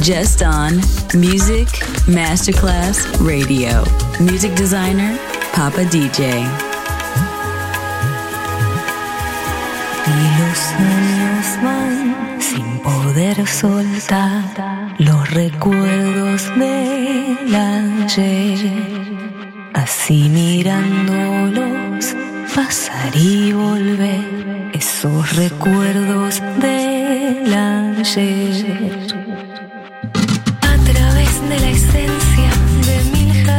just on Music Masterclass Radio. Music designer, Papa DJ. Y los años van sin poder soltar los recuerdos del ayer. Así mirándolos pasar y volver esos recuerdos del ayer.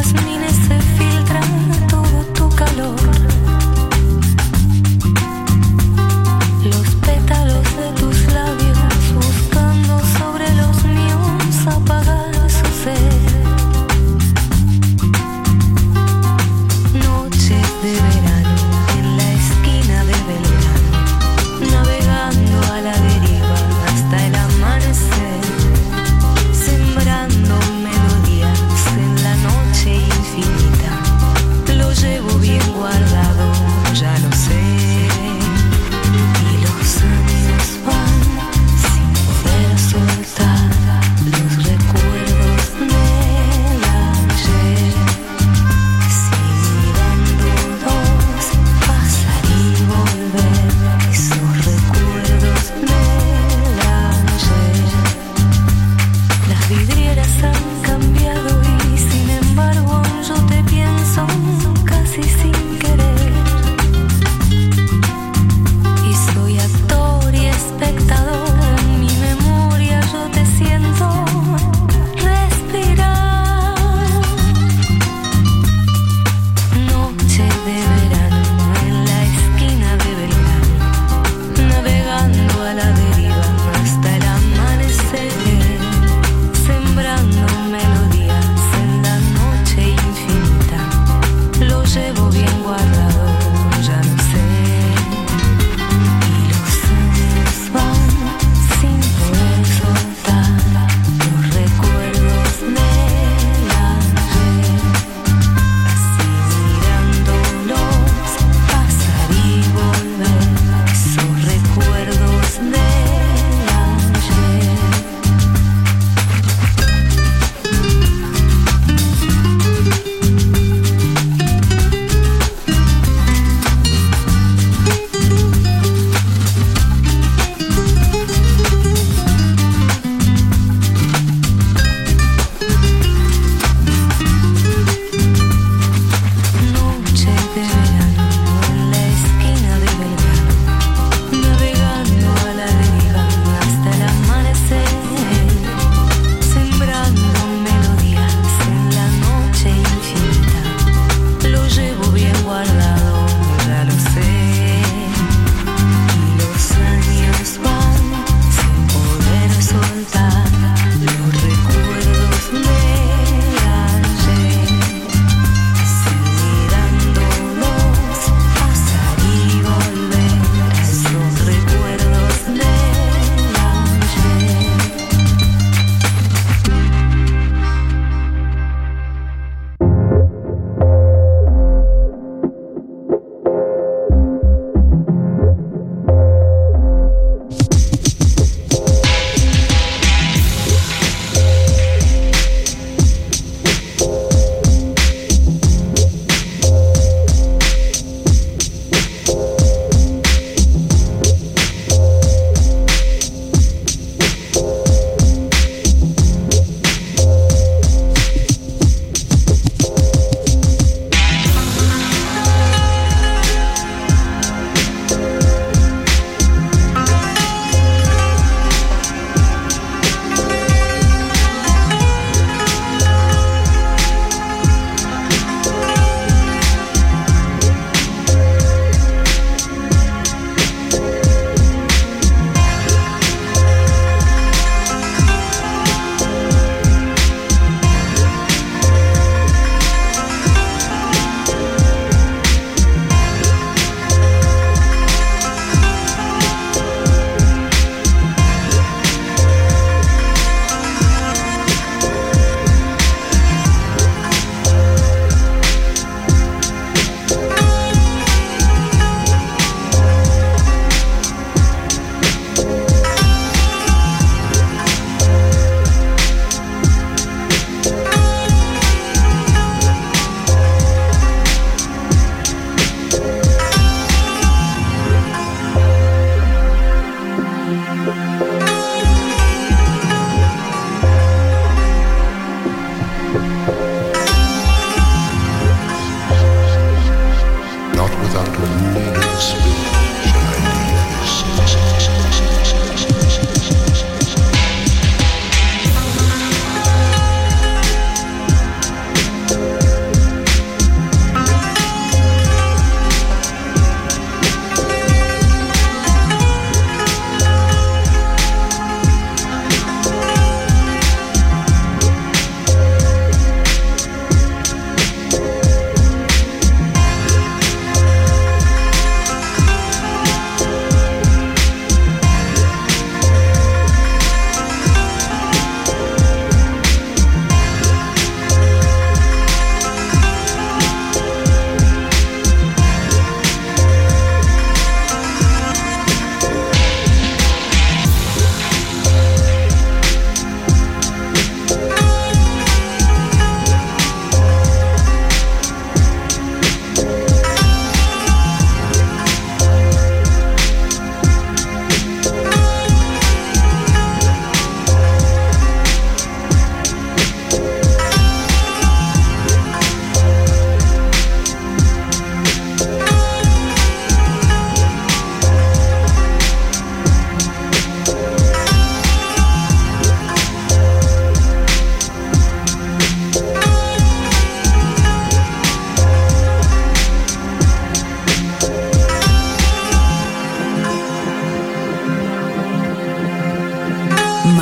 Jazmines se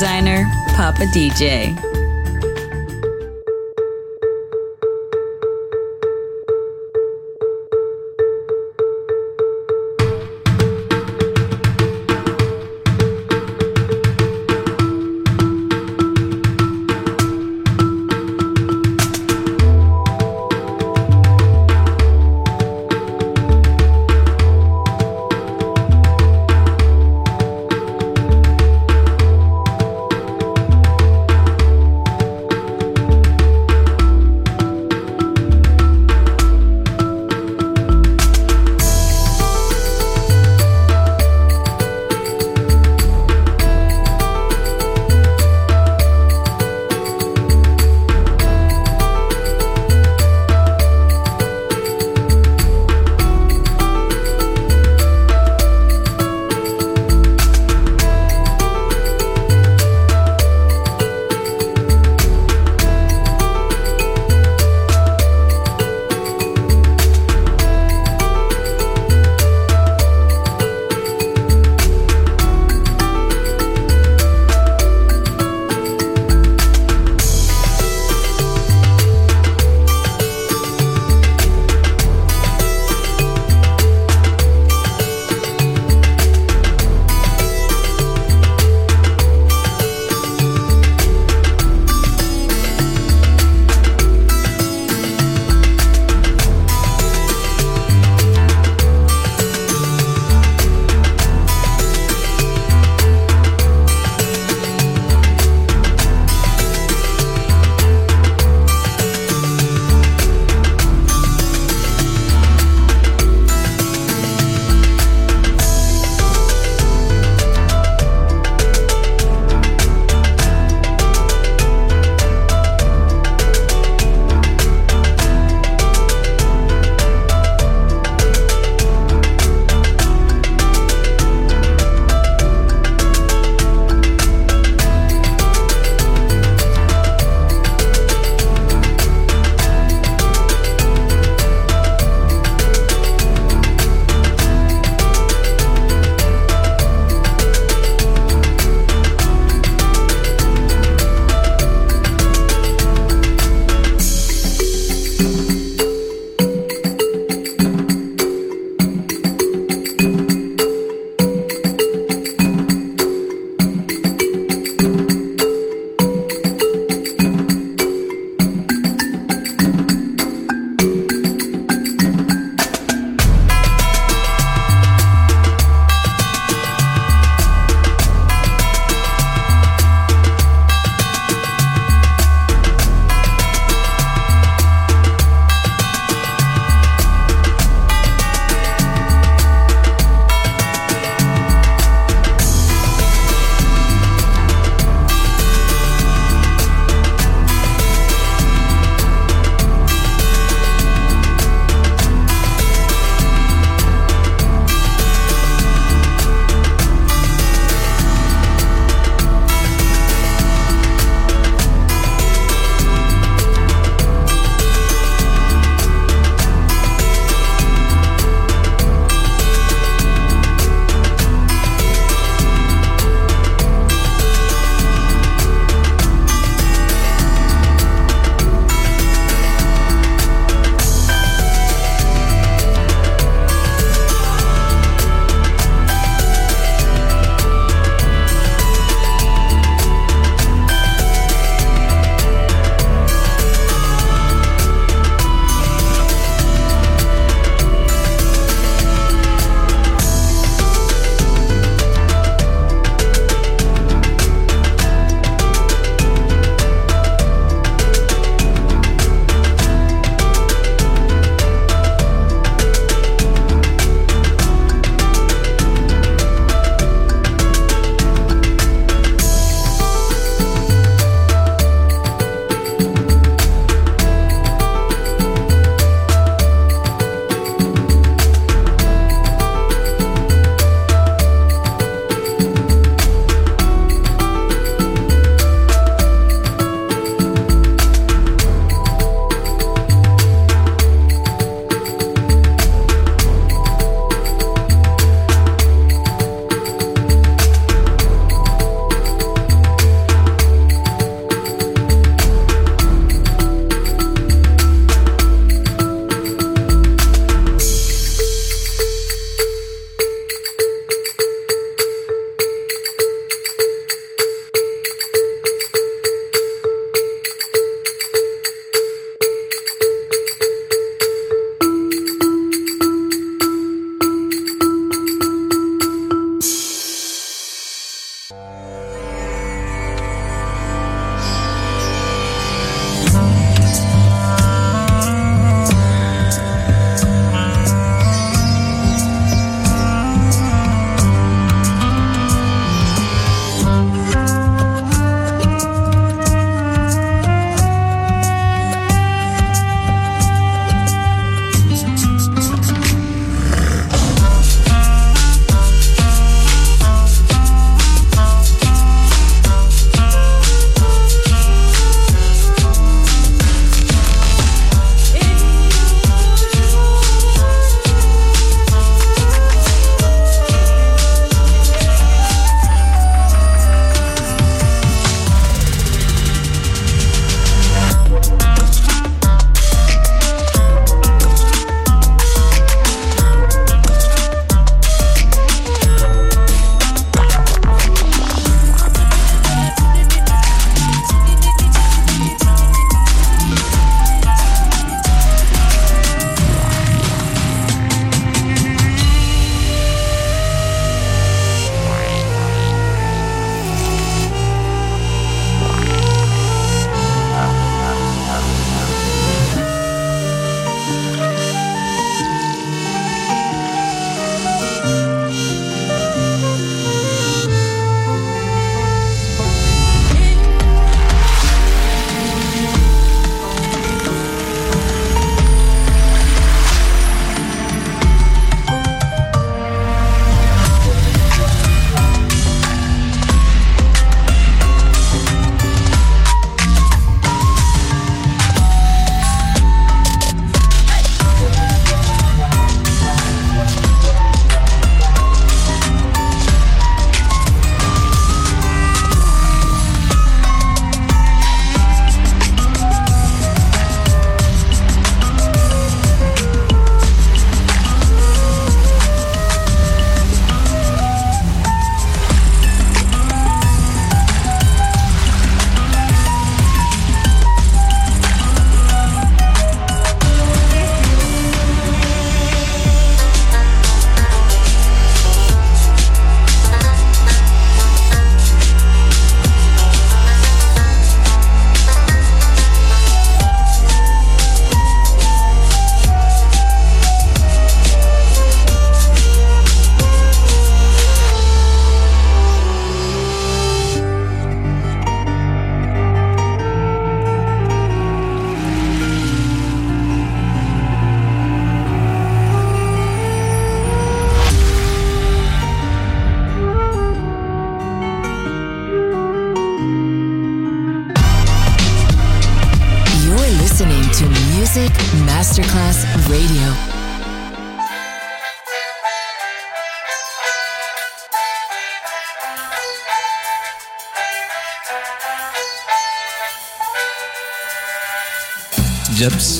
Designer, Papa DJ.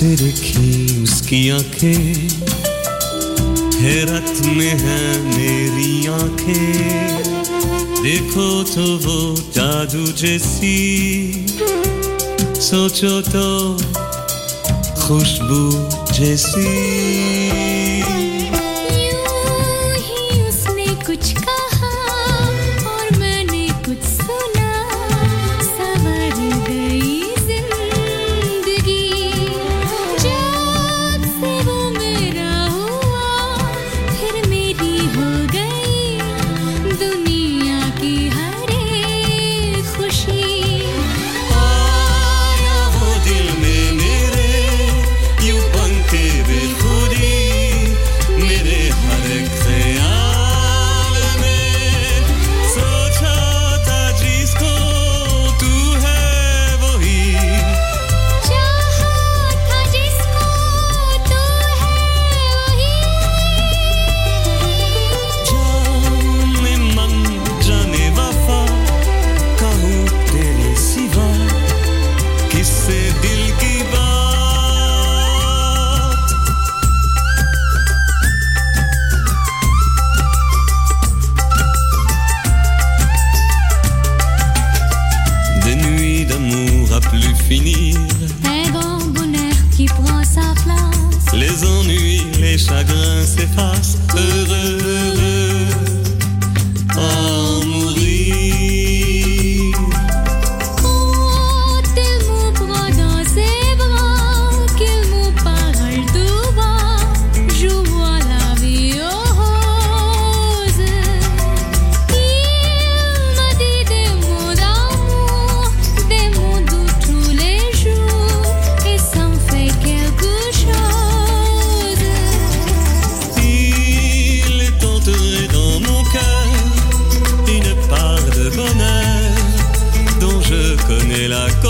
से रखी उसकी आँखें हैरत में है मेरी आँखें। देखो तो वो जादू जैसी, सोचो तो खुशबू जैसी। de la